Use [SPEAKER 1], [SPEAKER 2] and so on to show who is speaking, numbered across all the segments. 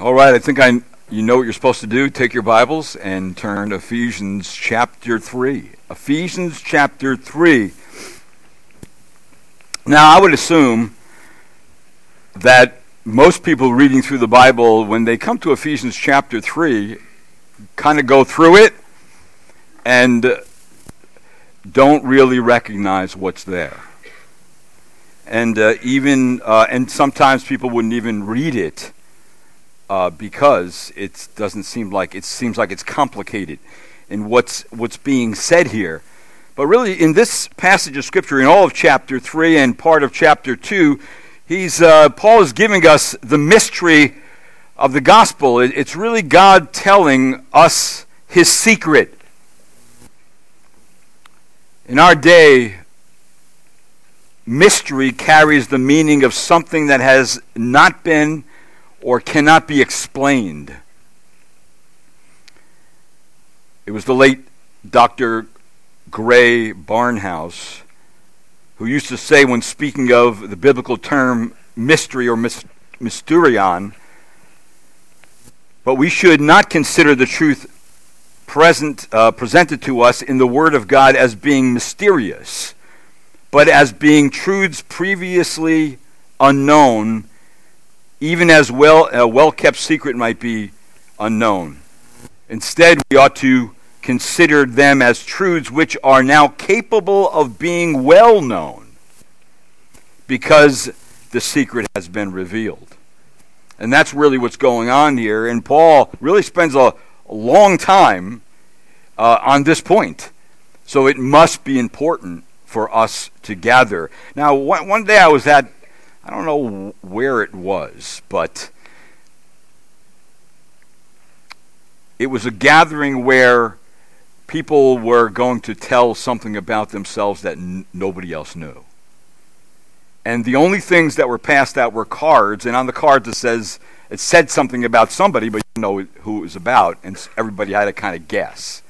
[SPEAKER 1] All right, I think I you know what you're supposed to do. Take your Bibles and turn to Ephesians chapter 3. Ephesians chapter 3. Now, I would assume that most people reading through the Bible, when they come to Ephesians chapter 3, kind of go through it and don't really recognize what's there. And uh, even, uh, and sometimes people wouldn't even read it uh, because it doesn't seem like it seems like it's complicated in what's what's being said here. But really, in this passage of scripture, in all of chapter three and part of chapter two, he's uh, Paul is giving us the mystery of the gospel. It, it's really God telling us His secret. In our day, mystery carries the meaning of something that has not been or cannot be explained. It was the late Dr. Grey Barnhouse who used to say, when speaking of the biblical term mystery or mysterion, but we should not consider the truth present, uh, presented to us in the Word of God as being mysterious, but as being truths previously unknown even as well a well kept secret might be unknown. Instead, we ought to consider them as truths which are now capable of being well known because the secret has been revealed. And that's really what's going on here. And Paul really spends a, a long time uh, on this point. So it must be important for us to gather. Now, one, one day I was at I don't know where it was, but it was a gathering where people were going to tell something about themselves that n- nobody else knew. And the only things that were passed out were cards, and on the cards it says it said something about somebody, but you know who it was about, and everybody had to kind of guess.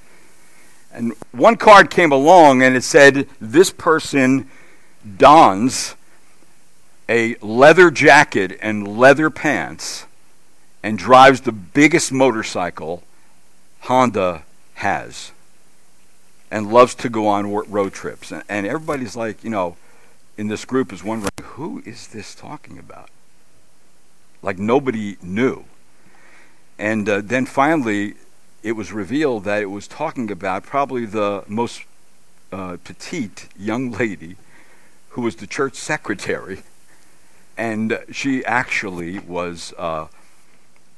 [SPEAKER 1] And one card came along and it said, This person dons a leather jacket and leather pants and drives the biggest motorcycle Honda has and loves to go on road trips. And, everybody's like, you know, in this group is wondering, who is this talking about? Like nobody knew. And uh, then finally, it was revealed that it was talking about probably the most uh, petite young lady who was the church secretary and she actually was uh,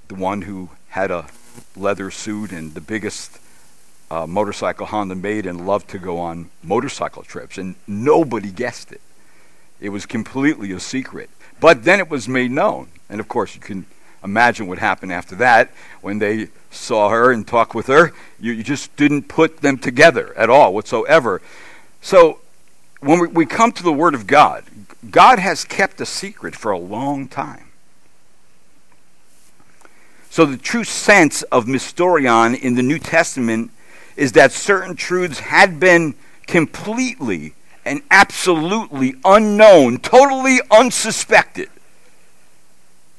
[SPEAKER 1] the one who had a leather suit and the biggest uh, motorcycle Honda made and loved to go on motorcycle trips. And nobody guessed it. It was completely a secret. But then it was made known. And of course, you can imagine what happened after that when they saw her and talked with her. You, you just didn't put them together at all whatsoever. So when we, we come to the Word of God, God has kept a secret for a long time. So, the true sense of mysterion in the New Testament is that certain truths had been completely and absolutely unknown, totally unsuspected.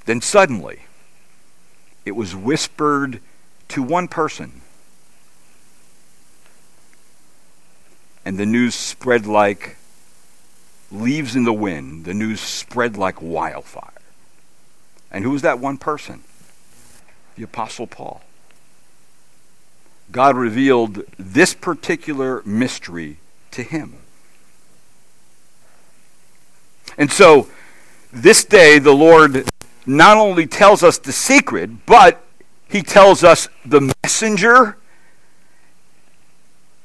[SPEAKER 1] Then suddenly, it was whispered to one person. And the news spread like leaves in the wind, the news spread like wildfire. And who was that one person? The Apostle Paul. God revealed this particular mystery to him. And so, this day, the Lord not only tells us the secret, but he tells us the messenger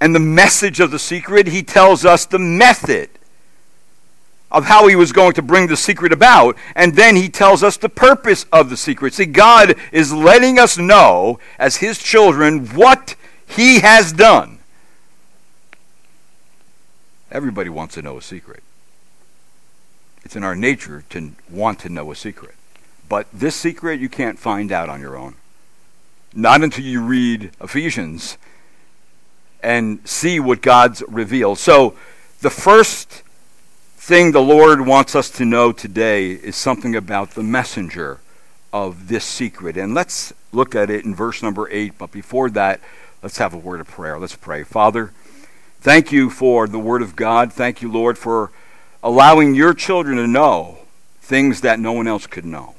[SPEAKER 1] and the message of the secret. He tells us the method of how he was going to bring the secret about. And then he tells us the purpose of the secret. See, God is letting us know, as his children, what he has done. Everybody wants to know a secret. It's in our nature to want to know a secret. But this secret you can't find out on your own. Not until you read Ephesians and see what God's revealed. So, the first thing the Lord wants us to know today is something about the messenger of this secret. And let's look at it in verse number 8. But before that, let's have a word of prayer. Let's pray. Father, thank you for the Word of God. Thank you, Lord, for allowing your children to know things that no one else could know.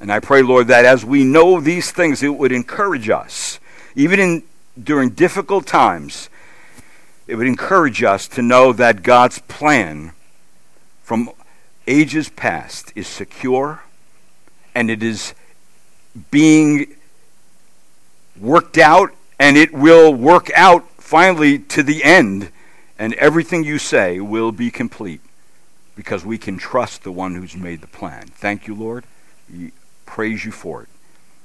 [SPEAKER 1] And I pray, Lord, that as we know these things, it would encourage us, even in, during difficult times, it would encourage us to know that God's plan from ages past is secure and it is being worked out and it will work out finally to the end and everything you say will be complete because we can trust the one who's made the plan. Thank you, Lord. We praise you for it.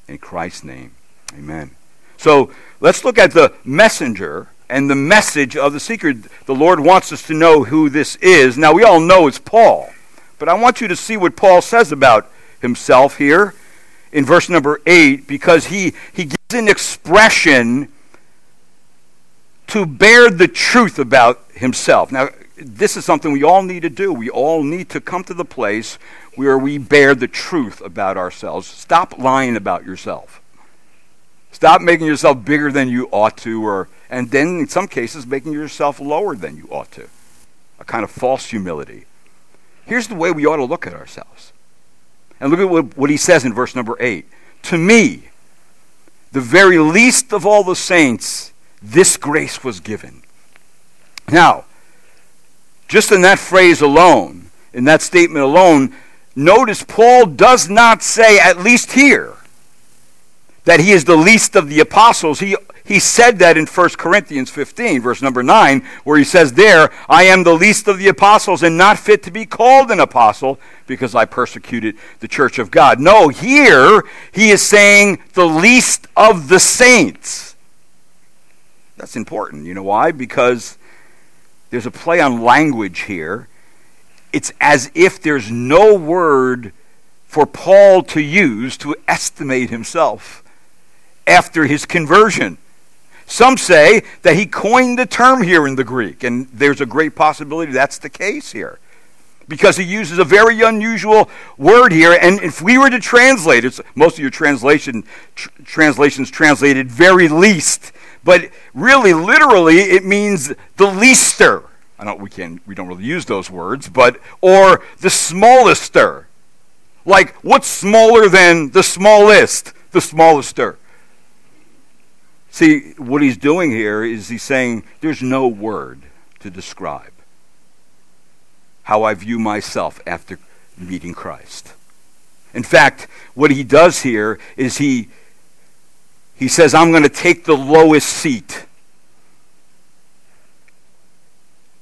[SPEAKER 1] In Christ's name, amen. So let's look at the messenger and the message of the secret. The Lord wants us to know who this is. Now, we all know it's Paul, but I want you to see what Paul says about himself here in verse number 8 because he, he gives an expression to bear the truth about himself. Now, this is something we all need to do. We all need to come to the place where we bear the truth about ourselves. Stop lying about yourself. Stop making yourself bigger than you ought to, or and then in some cases making yourself lower than you ought to. A kind of false humility. Here's the way we ought to look at ourselves. And look at what, what he says in verse number 8. To me, the very least of all the saints, this grace was given. Now, just in that phrase alone, in that statement alone, notice Paul does not say, at least here, that he is the least of the apostles. He, he said that in 1 Corinthians 15, verse number 9, where he says, There, I am the least of the apostles and not fit to be called an apostle because I persecuted the church of God. No, here he is saying the least of the saints. That's important. You know why? Because there's a play on language here. It's as if there's no word for Paul to use to estimate himself after his conversion. Some say that he coined the term here in the Greek, and there's a great possibility that's the case here. Because he uses a very unusual word here, and if we were to translate it, most of your translation tr- translations translated very least, but really, literally, it means the leaster. I don't. We can. We don't really use those words, but or the smallester. Like what's smaller than the smallest? The smallester. See, what he's doing here is he's saying there's no word to describe how I view myself after meeting Christ. In fact, what he does here is he he says, I'm going to take the lowest seat.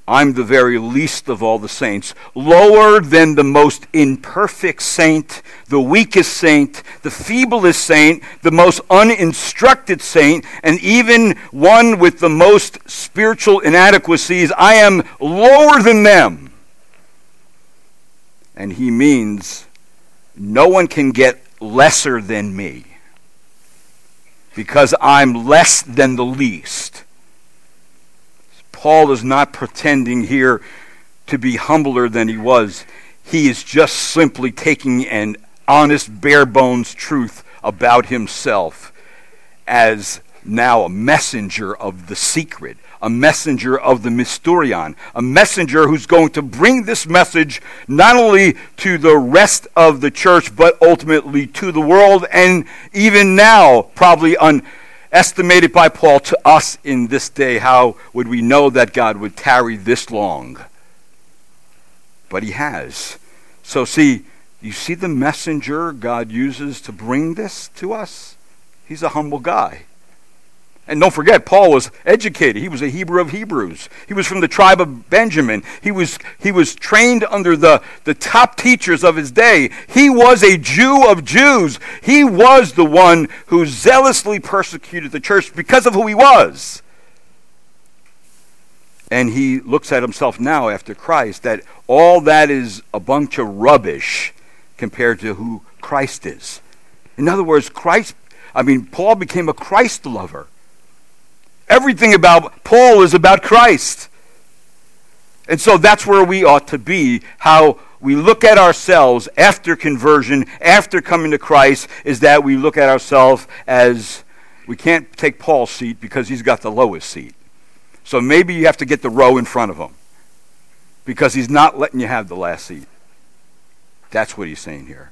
[SPEAKER 1] I'm the very least of all the saints, lower than the most imperfect saint, the weakest saint, the feeblest saint, the most uninstructed saint, and even one with the most spiritual inadequacies. I am lower than them. And he means no one can get lesser than me because I'm less than the least. Paul is not pretending here to be humbler than he was. He is just simply taking an honest, bare bones truth about himself as now a messenger of the secret, a messenger of the mysterion, a messenger who's going to bring this message not only to the rest of the church, but ultimately to the world, and even now, probably un estimated by Paul to us in this day, how would we know that God would tarry this long? But he has. So, see, you see the messenger God uses to bring this to us? He's a humble guy. And don't forget, Paul was educated. He was a Hebrew of Hebrews. He was from the tribe of Benjamin. He was, he was trained under the, the top teachers of his day. He was a Jew of Jews. He was the one who zealously persecuted the church because of who he was. And he looks at himself now after Christ that all that is a bunch of rubbish compared to who Christ is. In other words, Christ, I mean, Paul became a Christ lover. Everything about Paul is about Christ. And so that's where we ought to be, how we look at ourselves after conversion, after coming to Christ, is that we look at ourselves as we can't take Paul's seat because he's got the lowest seat. So maybe you have to get the row in front of him because he's not letting you have the last seat. That's what he's saying here.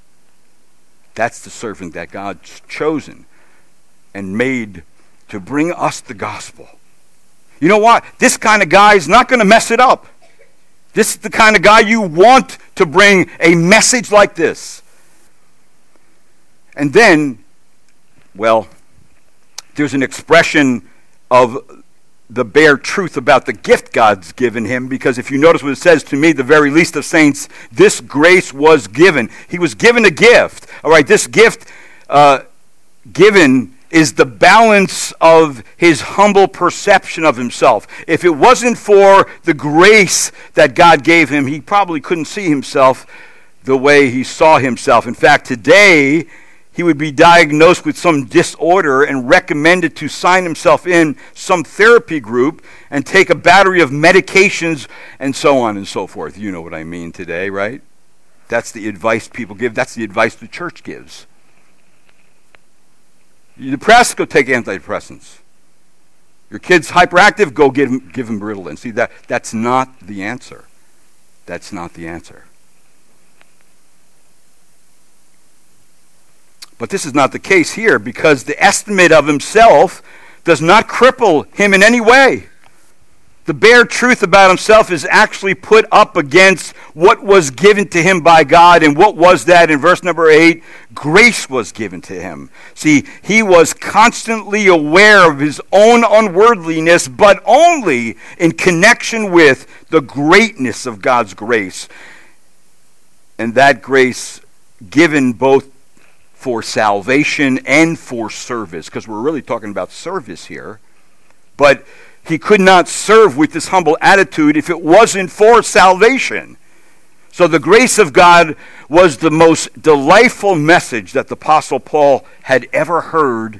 [SPEAKER 1] That's the servant that God's chosen and made to bring us the gospel. You know what? This kind of guy is not going to mess it up. This is the kind of guy you want to bring a message like this. And then, well, there's an expression of the bare truth about the gift God's given him because if you notice what it says to me, the very least of saints, this grace was given. He was given a gift. All right, this gift uh, given is the balance of his humble perception of himself. If it wasn't for the grace that God gave him, he probably couldn't see himself the way he saw himself. In fact, today, he would be diagnosed with some disorder and recommended to sign himself in some therapy group and take a battery of medications and so on and so forth. You know what I mean today, right? That's the advice people give. That's the advice the church gives. You're depressed, go take antidepressants. Your kid's hyperactive, go give him, give him Ritalin. See, that, that's not the answer. That's not the answer. But this is not the case here because the estimate of himself does not cripple him in any way. The bare truth about himself is actually put up against what was given to him by God. And what was that? In verse number 8, grace was given to him. See, he was constantly aware of his own unworthiness, but only in connection with the greatness of God's grace. And that grace given both for salvation and for service, because we're really talking about service here. But he could not serve with this humble attitude if it wasn't for salvation. So the grace of God was the most delightful message that the Apostle Paul had ever heard,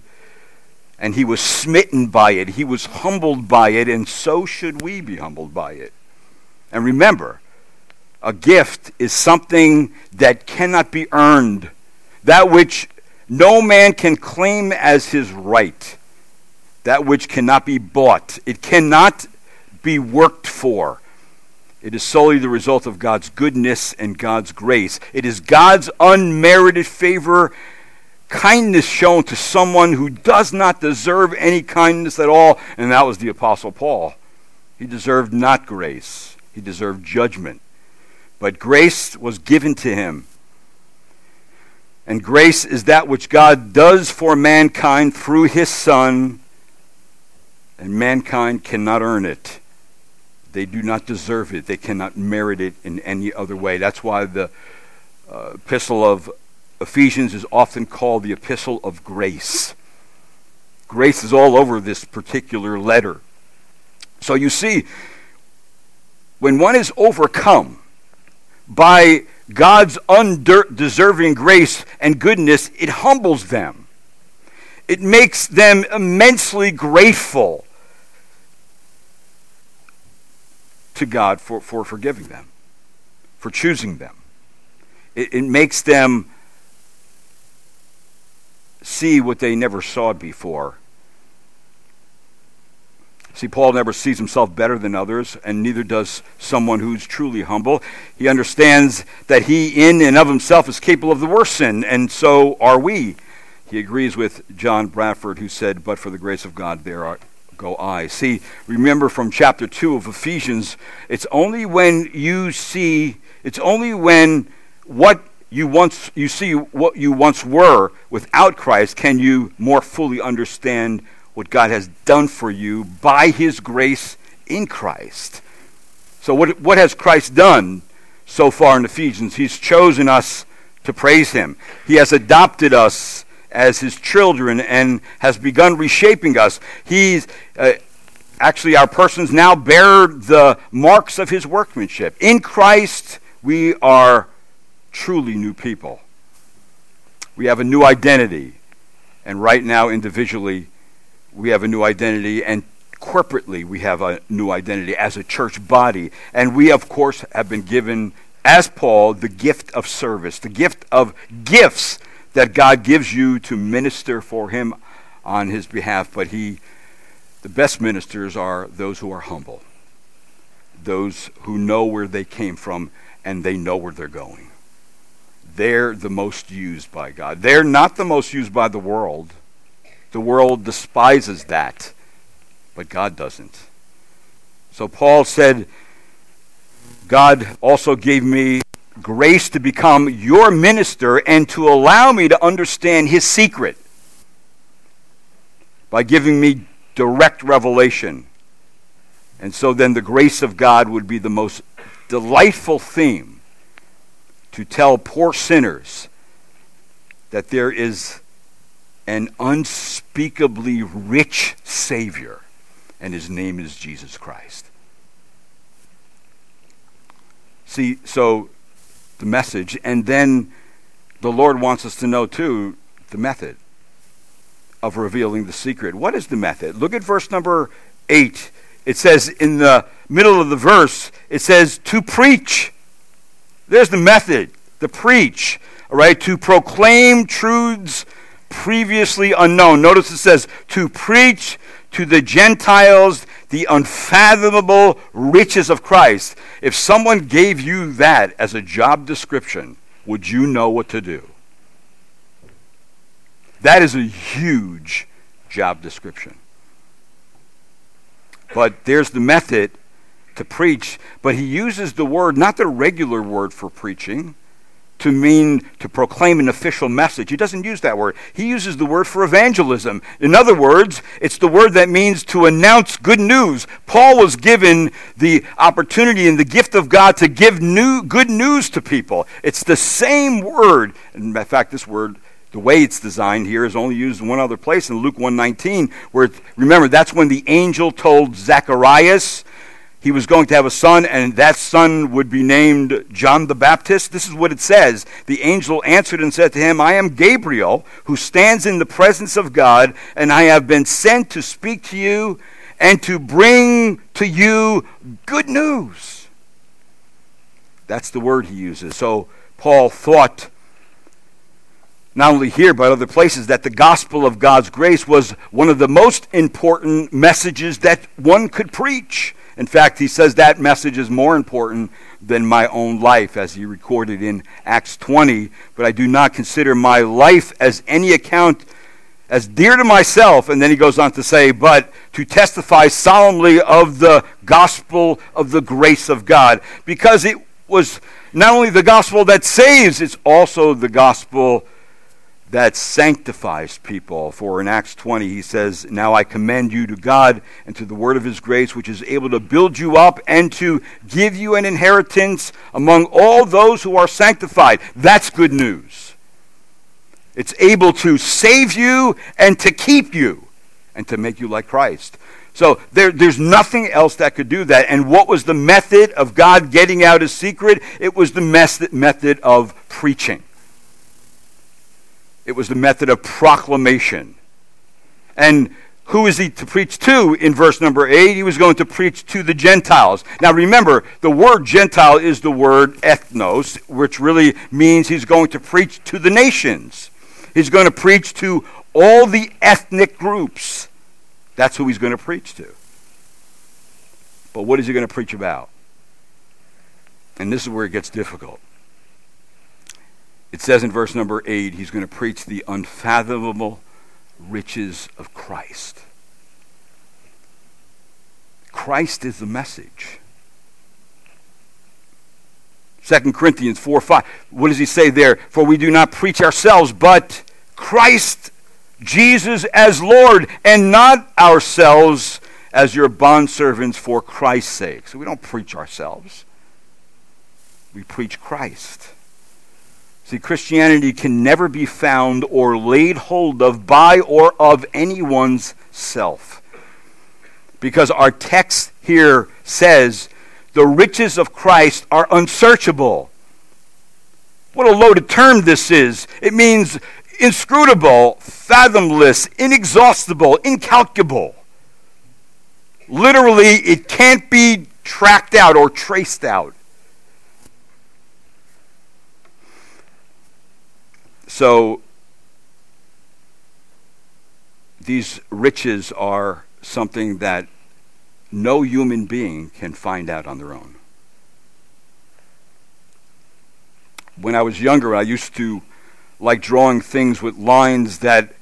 [SPEAKER 1] and he was smitten by it. He was humbled by it, and so should we be humbled by it. And remember, a gift is something that cannot be earned that which no man can claim as his right, that which cannot be bought, it cannot be worked for. It is solely the result of God's goodness and God's grace. It is God's unmerited favor, kindness shown to someone who does not deserve any kindness at all, and that was the Apostle Paul. He deserved not grace, he deserved judgment. But grace was given to him and grace is that which God does for mankind through his Son, and mankind cannot earn it. They do not deserve it. They cannot merit it in any other way. That's why the uh, epistle of Ephesians is often called the epistle of grace. Grace is all over this particular letter. So you see, when one is overcome by God's undeserving grace and goodness, it humbles them. It makes them immensely grateful to God for, for forgiving them, for choosing them. It, it makes them see what they never saw before See, Paul never sees himself better than others, and neither does someone who's truly humble. He understands that he, in and of himself, is capable of the worst sin, and so are we. He agrees with John Bradford, who said, But for the grace of God, there are, go I. See, remember from chapter 2 of Ephesians, it's only when you see, it's only when what you once you see what you once were without Christ can you more fully understand what God has done for you by his grace in Christ. So, what, what has Christ done so far in Ephesians? He's chosen us to praise him, he has adopted us as his children and has begun reshaping us. He's. Uh, actually, our persons now bear the marks of his workmanship. In Christ, we are truly new people. We have a new identity. And right now, individually, we have a new identity, and corporately we have a new identity as a church body. And we, of course, have been given as Paul, the gift of service, the gift of gifts that God gives you to minister for him on his behalf. But he, the best ministers are those who are humble, those who know where they came from and they know where they're going. They're the most used by God. They're not the most used by the world. The world despises that, but God doesn't. So Paul said, God also gave me grace to become your minister and to allow me to understand his secret by giving me direct revelation. And so then the grace of God would be the most delightful theme to tell poor sinners that there is an unspeakably rich Savior, and his name is Jesus Christ. See, so the message, and then the Lord wants us to know too the method of revealing the secret. What is the method? Look at verse number 8. It says in the middle of the verse, it says to preach. There's the method, the preach, all right, to proclaim truths previously unknown. Notice it says to preach to the Gentiles the unfathomable riches of Christ. If someone gave you that as a job description, would you know what to do? That is a huge job description. But there's the method to preach, but he uses the word, not the regular word for preaching, to mean to proclaim an official message. He doesn't use that word. He uses the word for evangelism. In other words, it's the word that means to announce good news. Paul was given the opportunity and the gift of God to give new good news to people. It's the same word. In fact, this word the way it's designed here is only used in one other place in Luke 119 where remember that's when the angel told Zacharias he was going to have a son, and that son would be named John the Baptist. This is what it says. The angel answered and said to him, I am Gabriel, who stands in the presence of God, and I have been sent to speak to you and to bring to you good news. That's the word he uses. So Paul thought, not only here but other places, that the gospel of God's grace was one of the most important messages that one could preach. In fact, he says that message is more important than my own life, as he recorded in Acts 20. But I do not consider my life as any account as dear to myself. And then he goes on to say, but to testify solemnly of the gospel of the grace of God. Because it was not only the gospel that saves, it's also the gospel that sanctifies people. For in Acts 20, he says, Now I commend you to God and to the word of his grace, which is able to build you up and to give you an inheritance among all those who are sanctified. That's good news. It's able to save you and to keep you and to make you like Christ. So there, there's nothing else that could do that. And what was the method of God getting out his secret? It was the method of preaching. It was the method of proclamation. And who is he to preach to in verse number 8? He was going to preach to the Gentiles. Now remember, the word Gentile is the word ethnos, which really means he's going to preach to the nations. He's going to preach to all the ethnic groups. That's who he's going to preach to. But what is he going to preach about? And this is where it gets difficult. It says in verse number 8, he's going to preach the unfathomable riches of Christ. Christ is the message. 2 Corinthians 4 5. What does he say there? For we do not preach ourselves, but Christ Jesus as Lord, and not ourselves as your bondservants for Christ's sake. So we don't preach ourselves, we preach Christ. See, Christianity can never be found or laid hold of by or of anyone's self. Because our text here says the riches of Christ are unsearchable. What a loaded term this is. It means inscrutable, fathomless, inexhaustible, incalculable. Literally, it can't be tracked out or traced out. So these riches are something that no human being can find out on their own. When I was younger, I used to like drawing things with lines that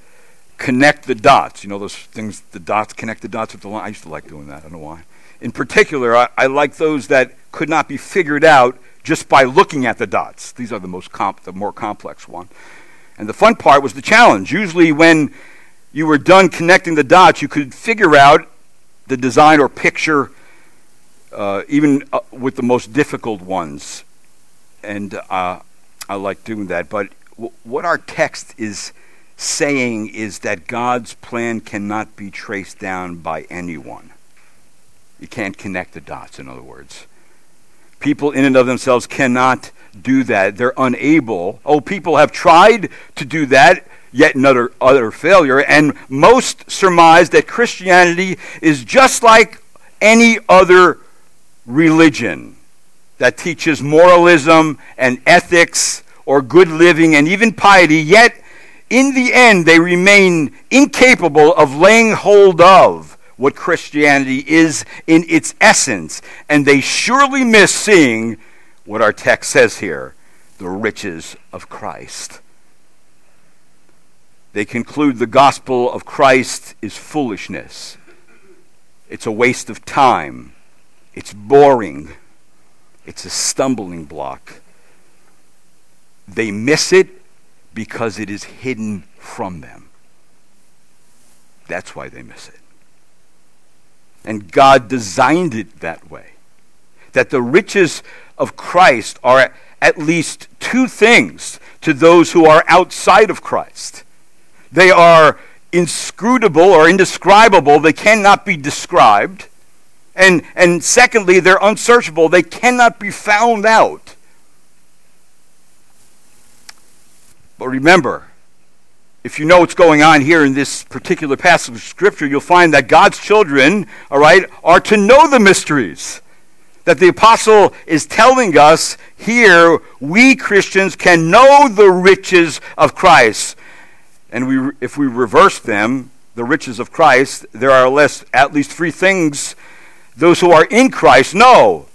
[SPEAKER 1] connect the dots. You know those things, the dots connect the dots with the line. I used to like doing that. I don't know why. In particular, I, I like those that could not be figured out just by looking at the dots. These are the most comp, the more complex one. And the fun part was the challenge. Usually, when you were done connecting the dots, you could figure out the design or picture, uh, even uh, with the most difficult ones. And uh, I like doing that. But w- what our text is saying is that God's plan cannot be traced down by anyone. You can't connect the dots, in other words. People, in and of themselves, cannot do that. They're unable. Oh, people have tried to do that yet another utter failure. And most surmise that Christianity is just like any other religion that teaches moralism and ethics or good living and even piety, yet in the end they remain incapable of laying hold of what Christianity is in its essence, and they surely miss seeing what our text says here the riches of Christ. They conclude the gospel of Christ is foolishness. It's a waste of time. It's boring. It's a stumbling block. They miss it because it is hidden from them. That's why they miss it. And God designed it that way. That the riches of Christ are at least two things to those who are outside of Christ they are inscrutable or indescribable. They cannot be described. And, and secondly, they're unsearchable. They cannot be found out. But remember, if you know what's going on here in this particular passage of Scripture, you'll find that God's children, all right, are to know the mysteries. That the apostle is telling us here, we Christians can know the riches of Christ and we, if we reverse them, the riches of Christ, there are less, at least three things those who are in Christ know.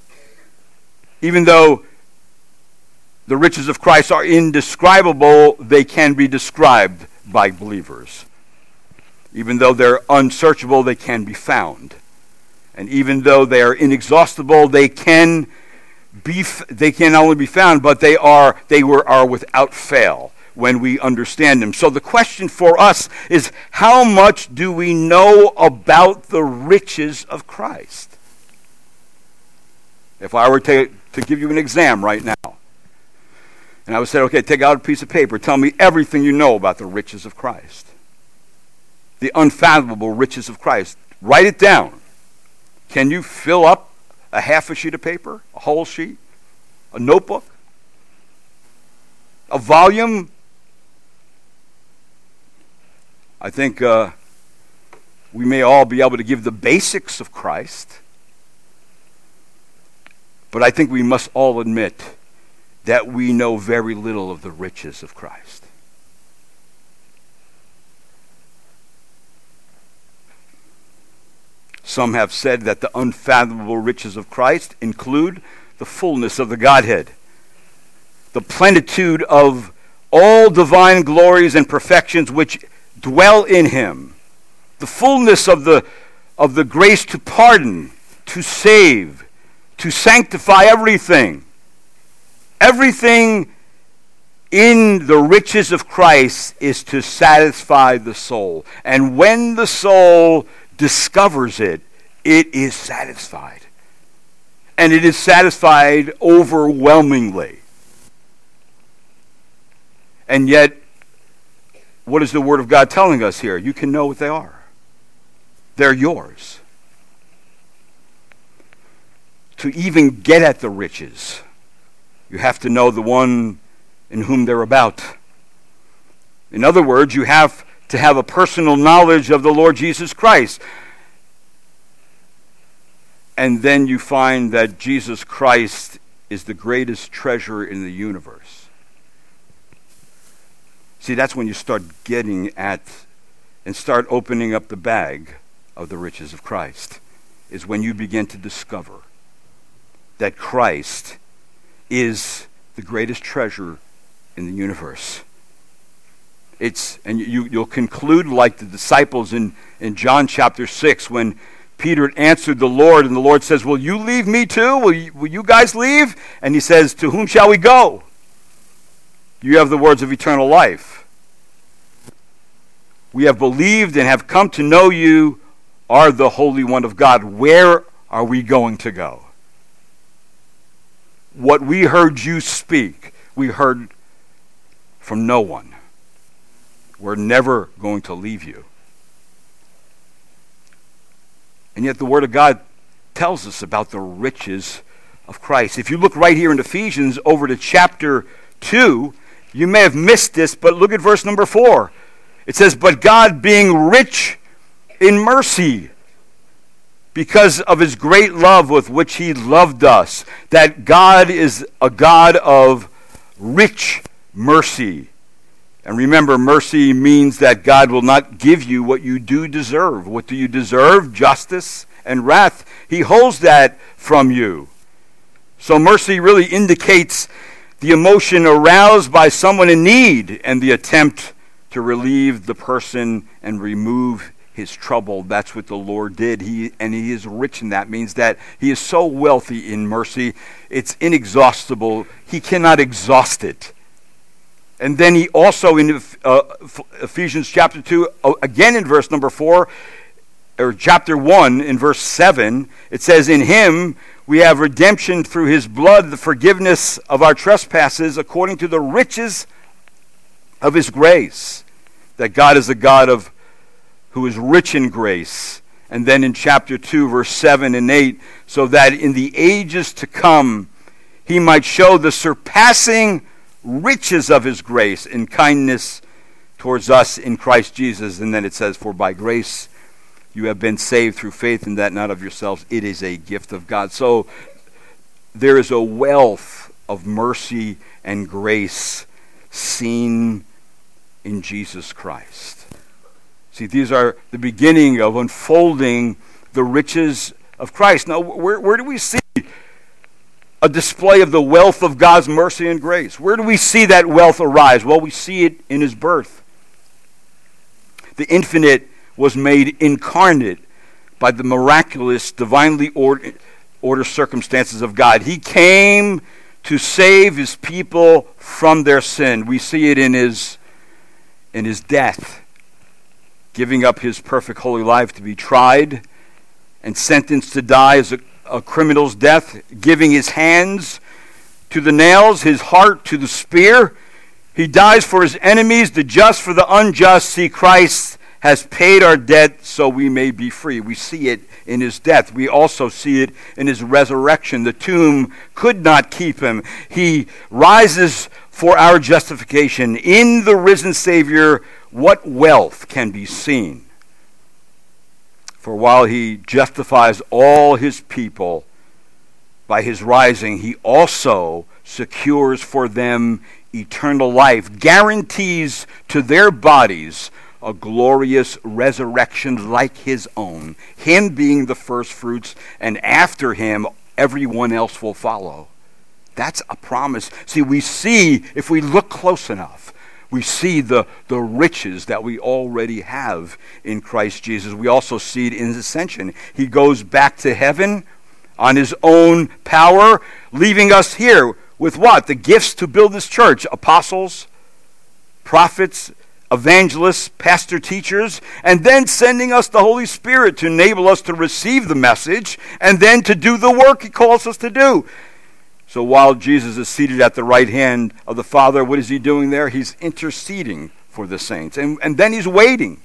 [SPEAKER 1] Even though the riches of Christ are indescribable, they can be described by believers. Even though they're unsearchable, they can be found. And even though they are inexhaustible, they can be they can only be found, but they are they were are without fail when we understand them. So the question for us is how much do we know about the riches of Christ? If I were to, to give you an exam right now, and I would say, okay, take out a piece of paper, tell me everything you know about the riches of Christ, the unfathomable riches of Christ. Write it down. Can you fill up a half a sheet of paper, a whole sheet, a notebook, a volume I think uh, we may all be able to give the basics of Christ, but I think we must all admit that we know very little of the riches of Christ. Some have said that the unfathomable riches of Christ include the fullness of the Godhead, the plenitude of all divine glories and perfections which dwell in him. The fullness of the, of the grace to pardon, to save, to sanctify everything. Everything in the riches of Christ is to satisfy the soul. And when the soul discovers it, it is satisfied. And it is satisfied overwhelmingly. And yet, what is the Word of God telling us here? You can know what they are, they're yours. To even get at the riches, you have to know the one in whom they're about. In other words, you have to have a personal knowledge of the Lord Jesus Christ. And then you find that Jesus Christ is the greatest treasure in the universe. See, that's when you start getting at and start opening up the bag of the riches of Christ, is when you begin to discover that Christ is the greatest treasure in the universe. It's, and you, you'll conclude like the disciples in, in John chapter 6 when Peter answered the Lord, and the Lord says, Will you leave me too? Will you, will you guys leave? And he says, To whom shall we go? You have the words of eternal life. We have believed and have come to know you are the Holy One of God. Where are we going to go? What we heard you speak, we heard from no one. We're never going to leave you. And yet, the Word of God tells us about the riches of Christ. If you look right here in Ephesians over to chapter 2, you may have missed this, but look at verse number 4. It says, But God, being rich in mercy, because of his great love with which he loved us, that God is a God of rich mercy. And remember, mercy means that God will not give you what you do deserve. What do you deserve? Justice and wrath. He holds that from you. So mercy really indicates the emotion aroused by someone in need and the attempt to relieve the person and remove his trouble. That's what the Lord did. He and he is rich in that means that he is so wealthy in mercy, it's inexhaustible. He cannot exhaust it. And then he also in uh, Ephesians chapter 2, uh, again in verse number 4, or chapter 1, in verse 7, it says, In him we have redemption through his blood, the forgiveness of our trespasses, according to the riches of his grace. That God is a God of who is rich in grace. And then in chapter 2, verse 7 and 8, so that in the ages to come he might show the surpassing riches of his grace and kindness towards us in Christ Jesus. And then it says, For by grace you have been saved through faith, and that not of yourselves. It is a gift of God. So there is a wealth of mercy and grace seen in Jesus Christ. See, these are the beginning of unfolding the riches of Christ. Now, where, where do we see a display of the wealth of God's mercy and grace. Where do we see that wealth arise? Well, we see it in his birth. The infinite was made incarnate by the miraculous, divinely ordered order circumstances of God. He came to save his people from their sin. We see it in his in his death, giving up his perfect holy life to be tried and sentenced to die as a a criminal's death, giving his hands to the nails, his heart to the spear. He dies for his enemies, the just for the unjust. See, Christ has paid our debt so we may be free. We see it in his death. We also see it in his resurrection. The tomb could not keep him. He rises for our justification. In the risen Savior, what wealth can be seen? For while he justifies all his people by his rising, he also secures for them eternal life, guarantees to their bodies a glorious resurrection like his own, him being the first fruits, and after him, everyone else will follow. That's a promise. See, we see, if we look close enough, we see the, the riches that we already have in Christ Jesus. We also see it in his ascension. He goes back to heaven on his own power, leaving us here with what? The gifts to build this church apostles, prophets, evangelists, pastor teachers, and then sending us the Holy Spirit to enable us to receive the message and then to do the work he calls us to do. So while Jesus is seated at the right hand of the Father, what is he doing there? He's interceding for the saints. And, and then he's waiting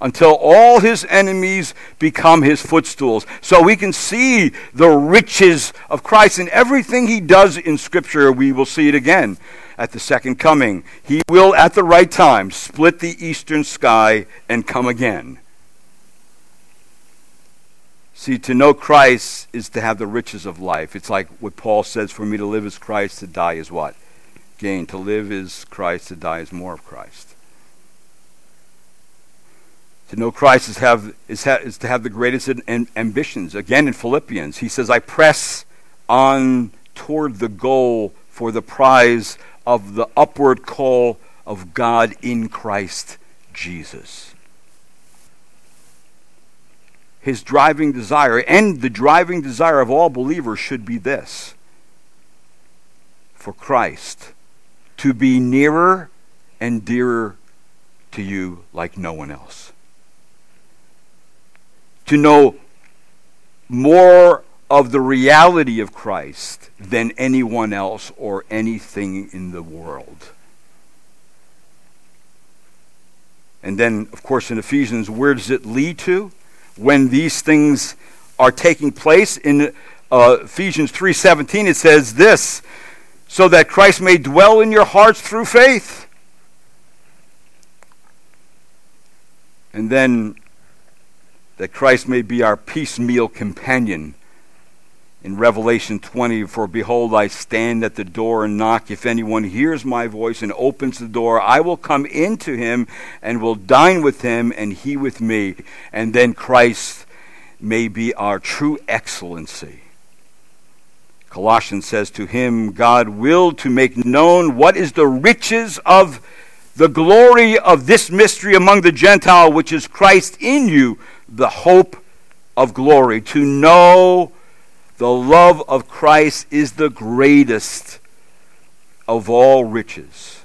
[SPEAKER 1] until all his enemies become his footstools. So we can see the riches of Christ in everything he does in Scripture. We will see it again at the second coming. He will, at the right time, split the eastern sky and come again. See, to know Christ is to have the riches of life. It's like what Paul says for me to live is Christ, to die is what? Gain. To live is Christ, to die is more of Christ. To know Christ is, have, is, ha, is to have the greatest ambitions. Again, in Philippians, he says, I press on toward the goal for the prize of the upward call of God in Christ Jesus. His driving desire, and the driving desire of all believers, should be this for Christ to be nearer and dearer to you like no one else. To know more of the reality of Christ than anyone else or anything in the world. And then, of course, in Ephesians, where does it lead to? When these things are taking place in uh, Ephesians 3:17 it says this so that Christ may dwell in your hearts through faith. And then that Christ may be our piecemeal companion in Revelation 20, for behold, I stand at the door and knock. If anyone hears my voice and opens the door, I will come into him and will dine with him, and he with me. And then Christ may be our true excellency. Colossians says, To him God willed to make known what is the riches of the glory of this mystery among the Gentile, which is Christ in you, the hope of glory. To know the love of Christ is the greatest of all riches.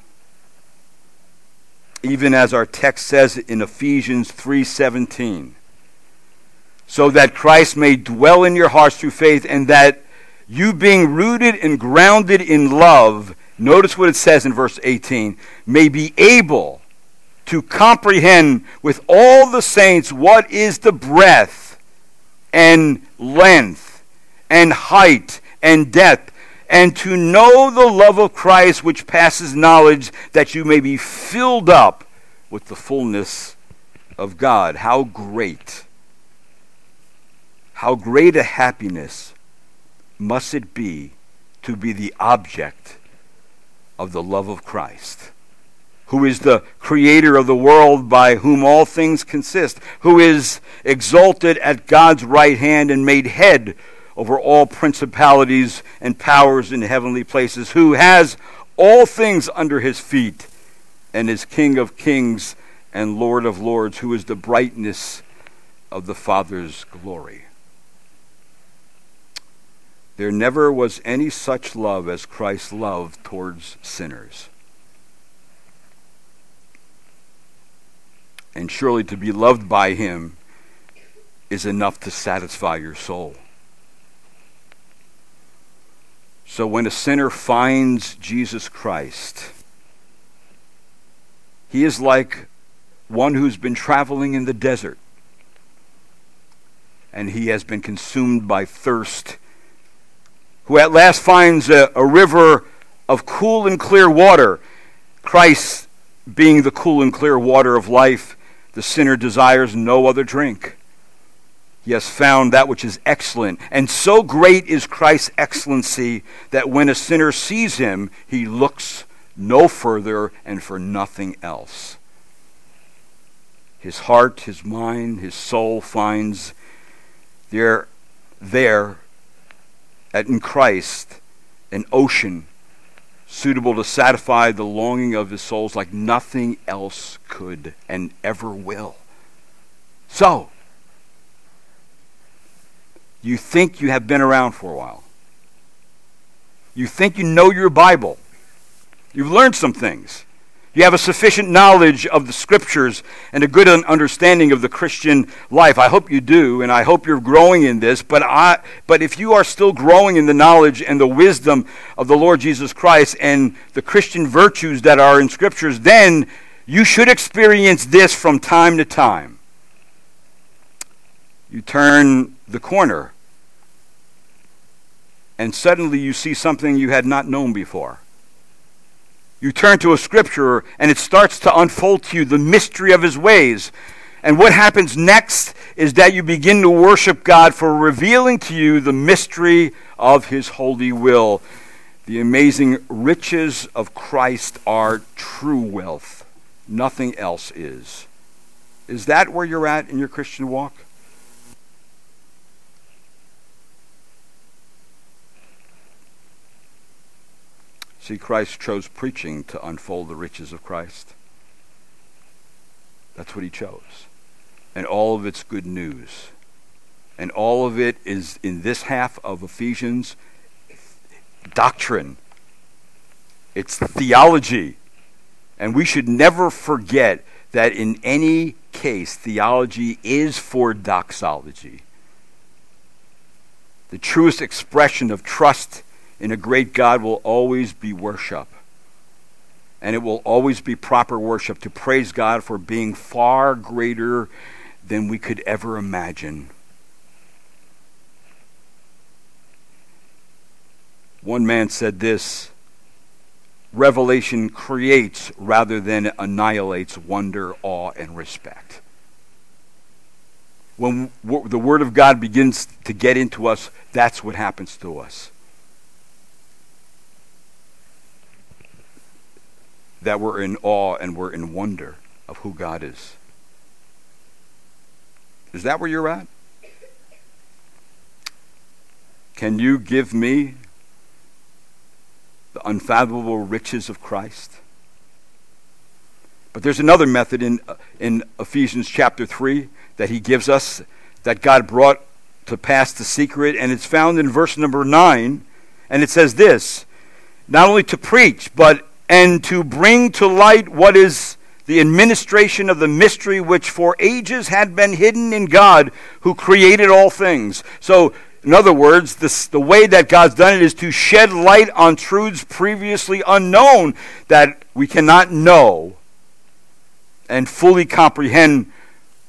[SPEAKER 1] Even as our text says in Ephesians 3:17, so that Christ may dwell in your hearts through faith and that you being rooted and grounded in love, notice what it says in verse 18, may be able to comprehend with all the saints what is the breadth and length and height and depth, and to know the love of Christ which passes knowledge, that you may be filled up with the fullness of God. How great! How great a happiness must it be to be the object of the love of Christ, who is the creator of the world by whom all things consist, who is exalted at God's right hand and made head over all principalities and powers in heavenly places, who has all things under his feet, and is King of kings and Lord of lords, who is the brightness of the Father's glory. There never was any such love as Christ's love towards sinners. And surely to be loved by him is enough to satisfy your soul. So when a sinner finds Jesus Christ, he is like one who's been traveling in the desert and he has been consumed by thirst, who at last finds a, a river of cool and clear water. Christ being the cool and clear water of life, the sinner desires no other drink. He has found that which is excellent. And so great is Christ's excellency that when a sinner sees him, he looks no further and for nothing else. His heart, his mind, his soul finds there, there at, in Christ an ocean suitable to satisfy the longing of his souls like nothing else could and ever will. So, you think you have been around for a while. You think you know your Bible. You've learned some things. You have a sufficient knowledge of the scriptures and a good understanding of the Christian life. I hope you do, and I hope you're growing in this. But, I, but if you are still growing in the knowledge and the wisdom of the Lord Jesus Christ and the Christian virtues that are in scriptures, then you should experience this from time to time. You turn the corner, and suddenly you see something you had not known before. You turn to a scripture, and it starts to unfold to you the mystery of his ways. And what happens next is that you begin to worship God for revealing to you the mystery of his holy will. The amazing riches of Christ are true wealth. Nothing else is. Is that where you're at in your Christian walk? See, Christ chose preaching to unfold the riches of Christ. That's what he chose. And all of it's good news. And all of it is in this half of Ephesians doctrine. It's theology. And we should never forget that in any case, theology is for doxology. The truest expression of trust in a great God will always be worship. And it will always be proper worship to praise God for being far greater than we could ever imagine. One man said this Revelation creates rather than annihilates wonder, awe, and respect. When the Word of God begins to get into us, that's what happens to us. That we're in awe and we're in wonder of who God is. Is that where you're at? Can you give me the unfathomable riches of Christ? But there's another method in, in Ephesians chapter 3 that he gives us that God brought to pass the secret, and it's found in verse number 9. And it says this not only to preach, but and to bring to light what is the administration of the mystery which for ages had been hidden in God who created all things. So, in other words, this, the way that God's done it is to shed light on truths previously unknown that we cannot know and fully comprehend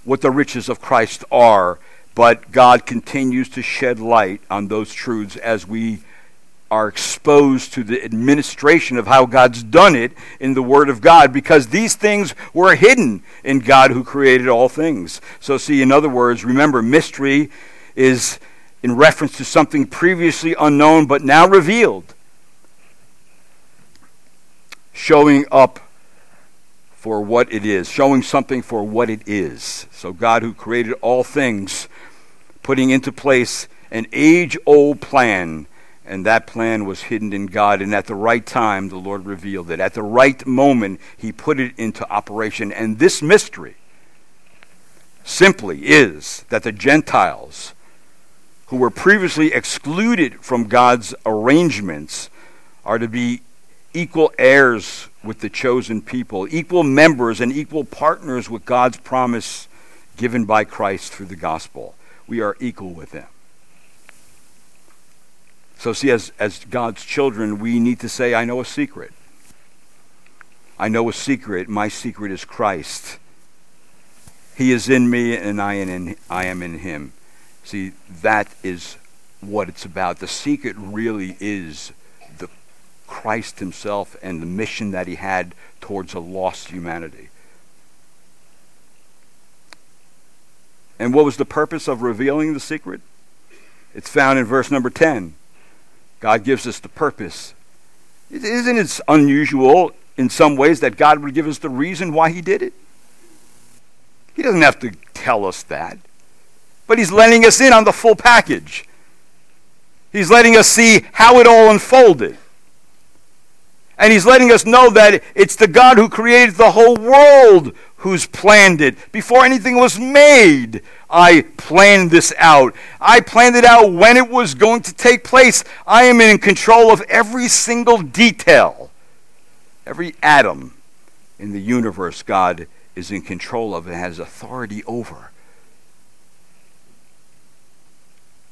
[SPEAKER 1] what the riches of Christ are. But God continues to shed light on those truths as we are exposed to the administration of how God's done it in the Word of God because these things were hidden in God who created all things. So, see, in other words, remember, mystery is in reference to something previously unknown but now revealed, showing up for what it is, showing something for what it is. So, God who created all things, putting into place an age old plan and that plan was hidden in God. And at the right time, the Lord revealed it. At the right moment, He put it into operation. And this mystery simply is that the Gentiles, who were previously excluded from God's arrangements, are to be equal heirs with the chosen people, equal members and equal partners with God's promise given by Christ through the gospel. We are equal with them. So, see, as, as God's children, we need to say, I know a secret. I know a secret. My secret is Christ. He is in me, and I am in, I am in him. See, that is what it's about. The secret really is the Christ himself and the mission that he had towards a lost humanity. And what was the purpose of revealing the secret? It's found in verse number 10. God gives us the purpose. Isn't it unusual in some ways that God would give us the reason why He did it? He doesn't have to tell us that. But He's letting us in on the full package. He's letting us see how it all unfolded. And He's letting us know that it's the God who created the whole world who's planned it. Before anything was made, I planned this out. I planned it out when it was going to take place. I am in control of every single detail, every atom in the universe. God is in control of and has authority over.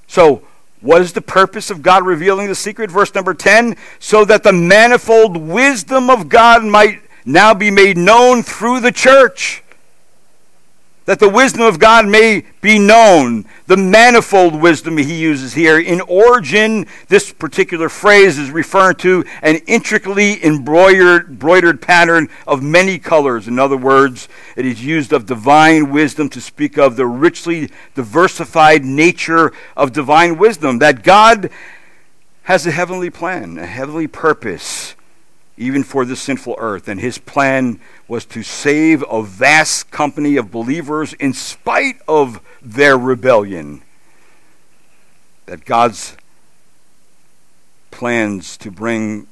[SPEAKER 1] So, what is the purpose of God revealing the secret? Verse number 10 so that the manifold wisdom of God might now be made known through the church. That the wisdom of God may be known. The manifold wisdom he uses here. In origin, this particular phrase is referring to an intricately embroidered, embroidered pattern of many colors. In other words, it is used of divine wisdom to speak of the richly diversified nature of divine wisdom. That God has a heavenly plan, a heavenly purpose even for this sinful earth. And his plan was to save a vast company of believers in spite of their rebellion. That God's plans to bring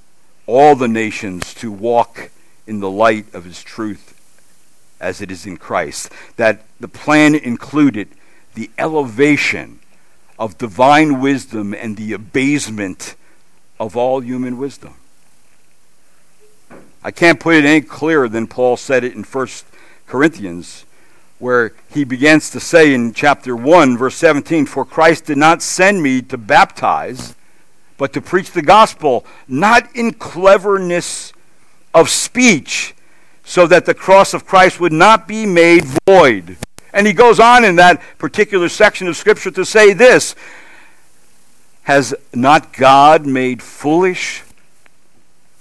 [SPEAKER 1] all the nations to walk in the light of his truth as it is in Christ. That the plan included the elevation of divine wisdom and the abasement of all human wisdom. I can't put it any clearer than Paul said it in 1 Corinthians, where he begins to say in chapter 1, verse 17, For Christ did not send me to baptize, but to preach the gospel, not in cleverness of speech, so that the cross of Christ would not be made void. And he goes on in that particular section of Scripture to say this Has not God made foolish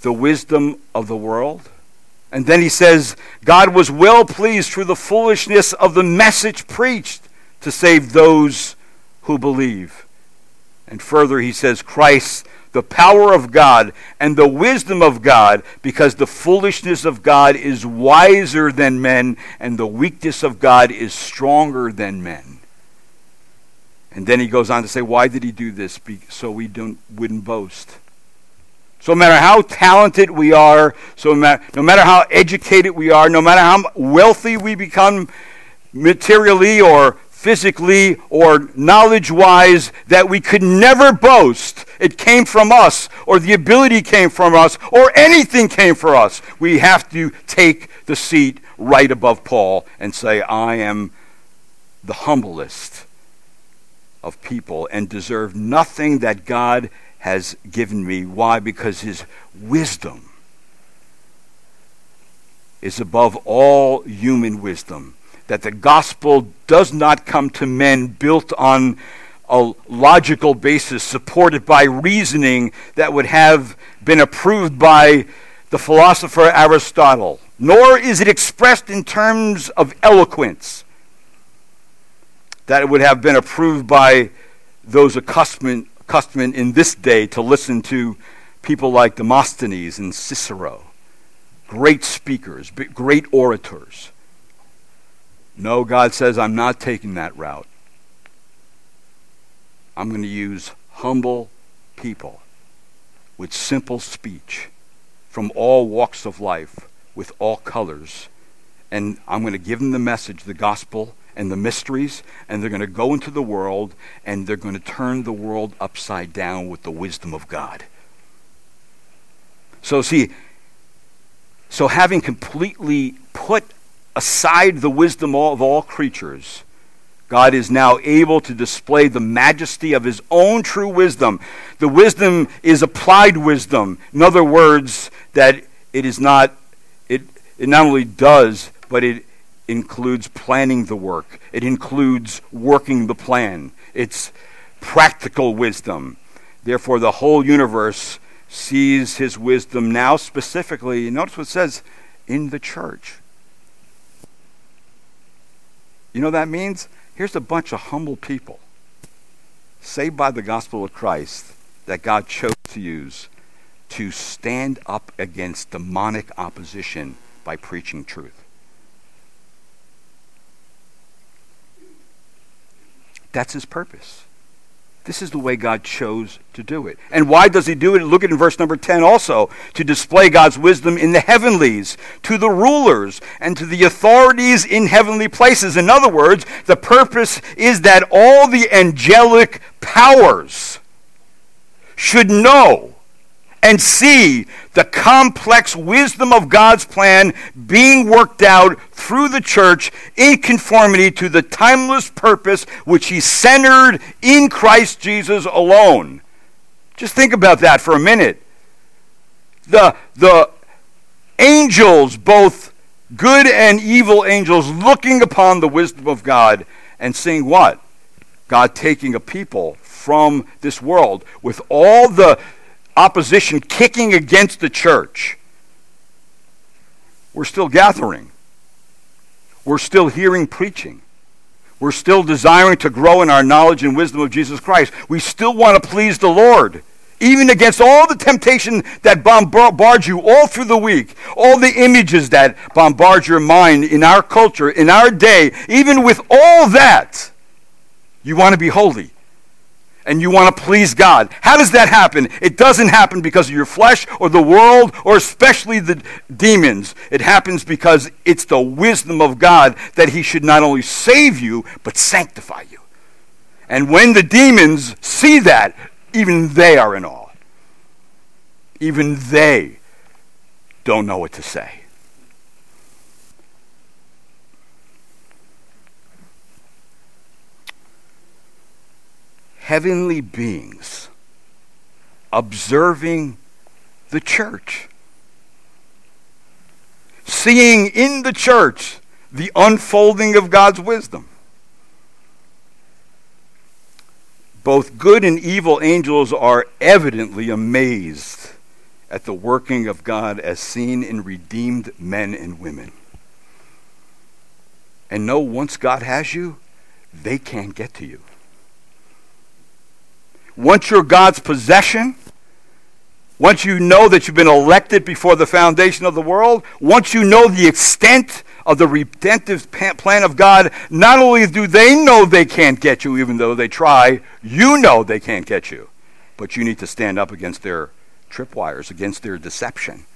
[SPEAKER 1] the wisdom of the world? And then he says, God was well pleased through the foolishness of the message preached to save those who believe. And further, he says, Christ the power of God and the wisdom of God, because the foolishness of God is wiser than men, and the weakness of God is stronger than men. And then he goes on to say, Why did he do this? So we don't, wouldn't boast. So no matter how talented we are, so no matter, how educated we are, no matter how wealthy we become materially or physically or knowledge wise that we could never boast. It came from us, or the ability came from us, or anything came for us. We have to take the seat right above Paul and say, I am the humblest of people and deserve nothing that God has given me. Why? Because his wisdom is above all human wisdom that the gospel does not come to men built on a logical basis supported by reasoning that would have been approved by the philosopher Aristotle, nor is it expressed in terms of eloquence that would have been approved by those accustomed, accustomed in this day to listen to people like Demosthenes and Cicero, great speakers, great orators. No, God says, I'm not taking that route. I'm going to use humble people with simple speech from all walks of life, with all colors. And I'm going to give them the message, the gospel, and the mysteries, and they're going to go into the world and they're going to turn the world upside down with the wisdom of God. So, see, so having completely put aside the wisdom of all creatures, God is now able to display the majesty of his own true wisdom. The wisdom is applied wisdom. In other words, that it is not, it, it not only does, but it includes planning the work, it includes working the plan. It's practical wisdom. Therefore, the whole universe sees his wisdom now specifically. Notice what it says in the church. You know that means? Here's a bunch of humble people saved by the gospel of Christ that God chose to use to stand up against demonic opposition by preaching truth. That's his purpose. This is the way God chose to do it. And why does he do it? Look at in verse number 10 also to display God's wisdom in the heavenlies, to the rulers, and to the authorities in heavenly places. In other words, the purpose is that all the angelic powers should know and see the complex wisdom of God's plan being worked out through the church in conformity to the timeless purpose which He centered in Christ Jesus alone. Just think about that for a minute. The, the angels, both good and evil angels, looking upon the wisdom of God and seeing what? God taking a people from this world with all the opposition kicking against the church, we're still gathering. We're still hearing preaching. We're still desiring to grow in our knowledge and wisdom of Jesus Christ. We still want to please the Lord even against all the temptation that bombards you all through the week, all the images that bombard your mind in our culture, in our day, even with all that, you want to be holy and you want to please God. How does that happen? It doesn't happen because of your flesh or the world or especially the demons. It happens because it's the wisdom of God that He should not only save you, but sanctify you. And when the demons see that, even they are in awe. Even they don't know what to say. Heavenly beings observing the church, seeing in the church the unfolding of God's wisdom. Both good and evil angels are evidently amazed at the working of God as seen in redeemed men and women. And know once God has you, they can't get to you. Once you're God's possession, once you know that you've been elected before the foundation of the world, once you know the extent of the redemptive plan of God, not only do they know they can't get you, even though they try, you know they can't get you. But you need to stand up against their tripwires, against their deception.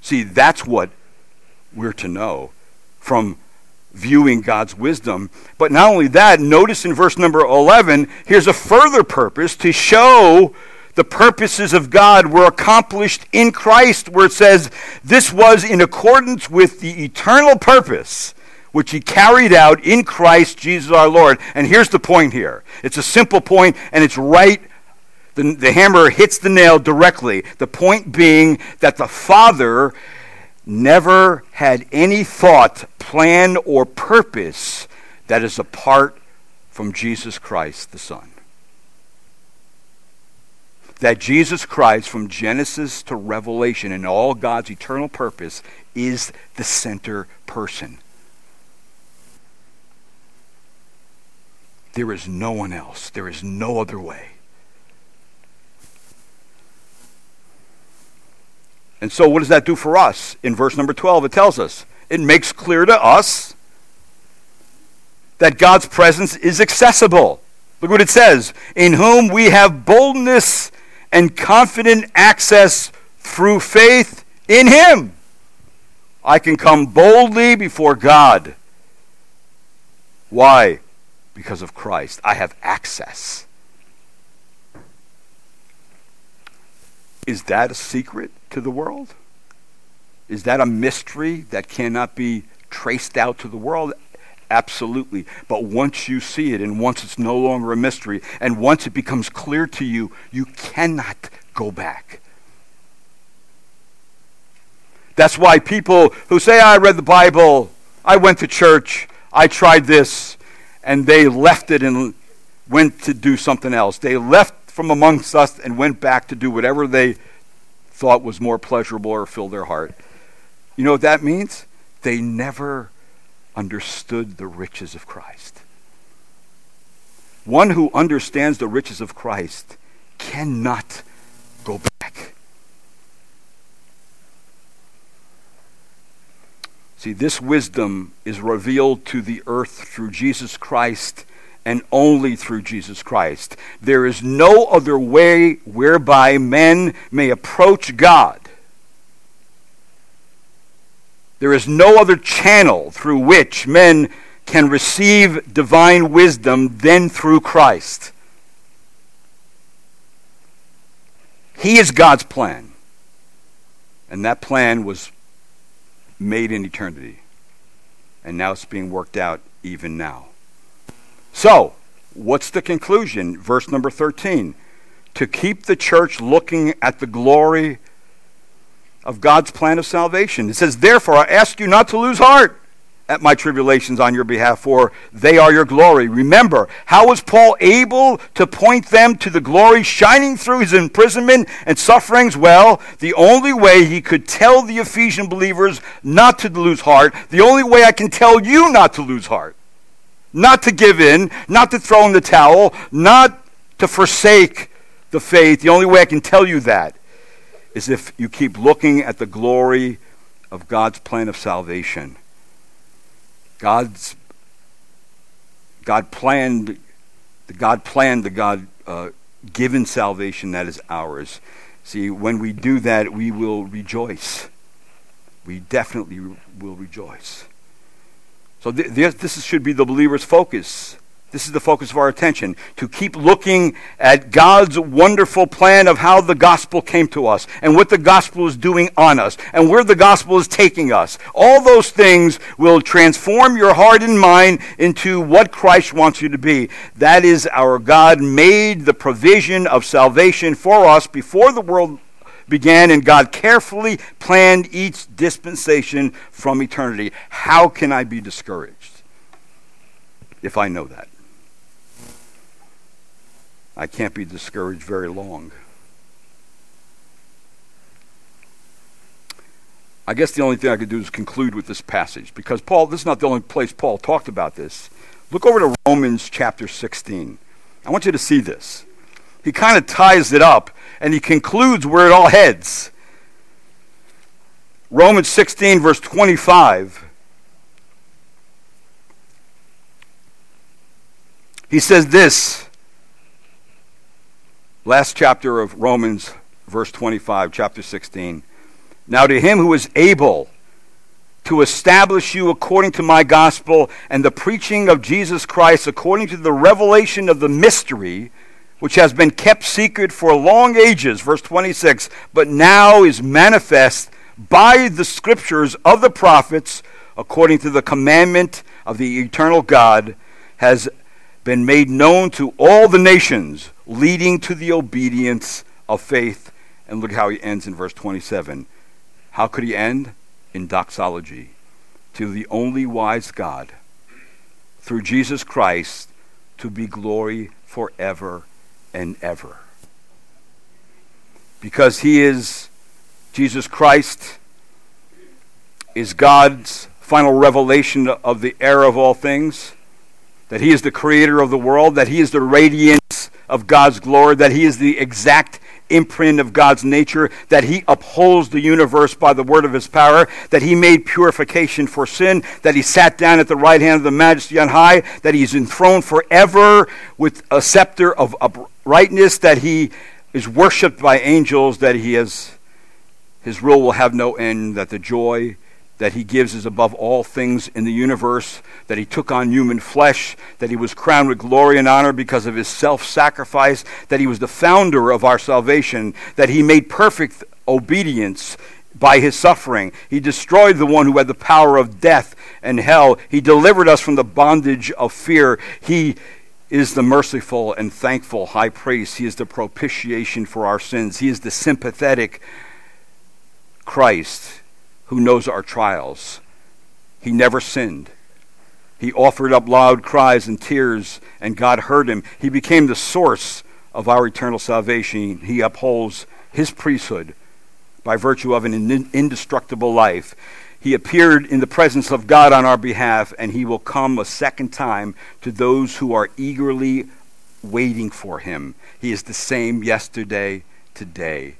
[SPEAKER 1] See, that's what we're to know from viewing God's wisdom. But not only that, notice in verse number 11, here's a further purpose to show the purposes of God were accomplished in Christ, where it says, This was in accordance with the eternal purpose which he carried out in Christ Jesus our Lord. And here's the point here it's a simple point, and it's right. The, the hammer hits the nail directly. The point being that the Father never had any thought, plan, or purpose that is apart from Jesus Christ the Son. That Jesus Christ, from Genesis to Revelation, and all God's eternal purpose, is the center person. There is no one else. There is no other way. And so, what does that do for us? In verse number 12, it tells us it makes clear to us that God's presence is accessible. Look what it says in whom we have boldness and confident access through faith in Him. I can come boldly before God. Why? Because of Christ. I have access. Is that a secret to the world? Is that a mystery that cannot be traced out to the world? Absolutely. But once you see it, and once it's no longer a mystery, and once it becomes clear to you, you cannot go back. That's why people who say, I read the Bible, I went to church, I tried this, and they left it and went to do something else. They left from amongst us and went back to do whatever they thought was more pleasurable or filled their heart. You know what that means? They never understood the riches of Christ. One who understands the riches of Christ cannot go back. See, this wisdom is revealed to the earth through Jesus Christ and only through Jesus Christ. There is no other way whereby men may approach God. There is no other channel through which men can receive divine wisdom than through Christ. He is God's plan. And that plan was made in eternity. And now it's being worked out even now. So, what's the conclusion? Verse number 13. To keep the church looking at the glory of God's plan of salvation. It says, Therefore, I ask you not to lose heart at my tribulations on your behalf, for they are your glory. Remember, how was Paul able to point them to the glory shining through his imprisonment and sufferings? Well, the only way he could tell the Ephesian believers not to lose heart, the only way I can tell you not to lose heart, not to give in, not to throw in the towel, not to forsake the faith, the only way I can tell you that is if you keep looking at the glory of God's plan of salvation. God's God planned the God planned the God uh, given salvation that is ours. See, when we do that, we will rejoice. We definitely will rejoice. So th- this should be the believer's focus. This is the focus of our attention to keep looking at God's wonderful plan of how the gospel came to us and what the gospel is doing on us and where the gospel is taking us. All those things will transform your heart and mind into what Christ wants you to be. That is, our God made the provision of salvation for us before the world began, and God carefully planned each dispensation from eternity. How can I be discouraged if I know that? I can't be discouraged very long. I guess the only thing I could do is conclude with this passage because Paul, this is not the only place Paul talked about this. Look over to Romans chapter 16. I want you to see this. He kind of ties it up and he concludes where it all heads. Romans 16, verse 25. He says this Last chapter of Romans, verse 25, chapter 16. Now to him who is able to establish you according to my gospel and the preaching of Jesus Christ according to the revelation of the mystery which has been kept secret for long ages, verse 26, but now is manifest by the scriptures of the prophets according to the commandment of the eternal God, has been made known to all the nations, leading to the obedience of faith. And look how he ends in verse 27. How could he end? In doxology. To the only wise God, through Jesus Christ, to be glory forever and ever. Because he is, Jesus Christ is God's final revelation of the heir of all things that He is the creator of the world, that He is the radiance of God's glory, that He is the exact imprint of God's nature, that He upholds the universe by the word of His power, that He made purification for sin, that He sat down at the right hand of the Majesty on high, that He's enthroned forever with a scepter of uprightness, that He is worshipped by angels, that He has His rule will have no end, that the joy that he gives is above all things in the universe, that he took on human flesh, that he was crowned with glory and honor because of his self sacrifice, that he was the founder of our salvation, that he made perfect obedience by his suffering. He destroyed the one who had the power of death and hell. He delivered us from the bondage of fear. He is the merciful and thankful high priest. He is the propitiation for our sins. He is the sympathetic Christ who knows our trials. He never sinned. He offered up loud cries and tears, and God heard him. He became the source of our eternal salvation. He upholds his priesthood by virtue of an indestructible life. He appeared in the presence of God on our behalf, and he will come a second time to those who are eagerly waiting for him. He is the same yesterday, today,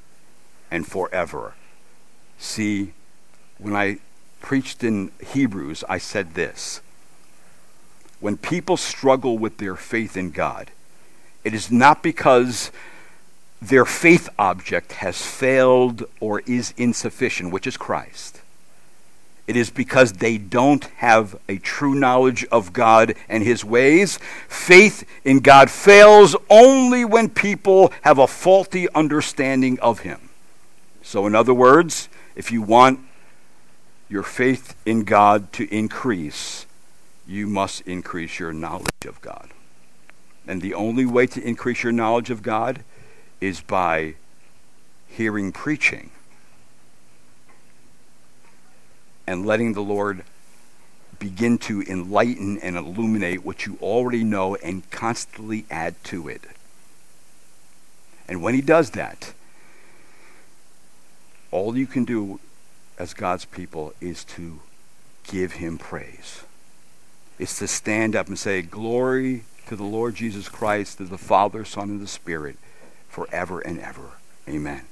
[SPEAKER 1] and forever. See when I preached in Hebrews, I said this When people struggle with their faith in God, it is not because their faith object has failed or is insufficient, which is Christ. It is because they don't have a true knowledge of God and His ways. Faith in God fails only when people have a faulty understanding of Him. So, in other words, if you want your faith in God to increase, you must increase your knowledge of God. And the only way to increase your knowledge of God is by hearing preaching and letting the Lord begin to enlighten and illuminate what you already know and constantly add to it. And when He does that, all you can do as God's people is to give him praise. It's to stand up and say, Glory to the Lord Jesus Christ, to the Father, Son, and the Spirit, forever and ever. Amen.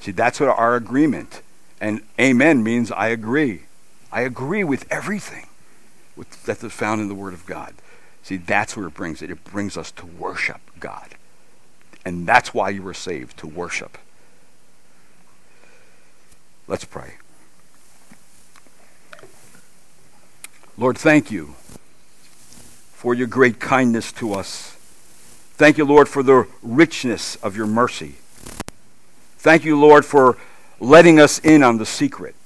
[SPEAKER 1] See, that's what our agreement. And amen means I agree. I agree with everything with, that is found in the Word of God. See, that's where it brings it. It brings us to worship God. And that's why you were saved, to worship. Let's pray. Lord, thank you for your great kindness to us. Thank you, Lord, for the richness of your mercy. Thank you, Lord, for letting us in on the secret,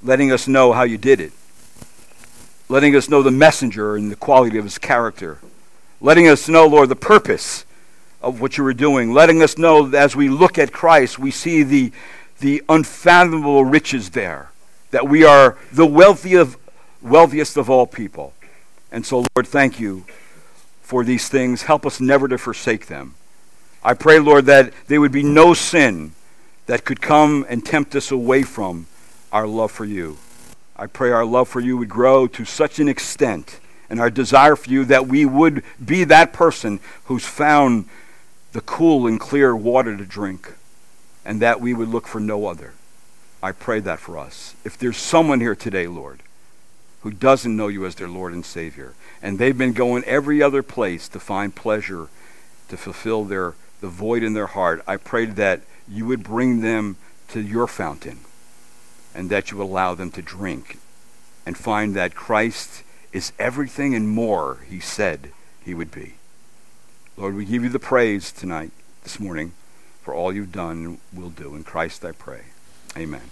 [SPEAKER 1] letting us know how you did it, letting us know the messenger and the quality of his character, letting us know, Lord, the purpose of what you were doing, letting us know that as we look at Christ, we see the, the unfathomable riches there, that we are the wealthiest, wealthiest of all people. And so, Lord, thank you for these things. Help us never to forsake them. I pray, Lord, that there would be no sin that could come and tempt us away from our love for you. I pray our love for you would grow to such an extent and our desire for you that we would be that person who's found the cool and clear water to drink and that we would look for no other. I pray that for us. If there's someone here today, Lord, who doesn't know you as their Lord and Savior, and they've been going every other place to find pleasure, to fulfill their the void in their heart, I pray that you would bring them to your fountain and that you allow them to drink and find that Christ is everything and more he said he would be. Lord, we give you the praise tonight, this morning, for all you've done and will do. In Christ I pray. Amen.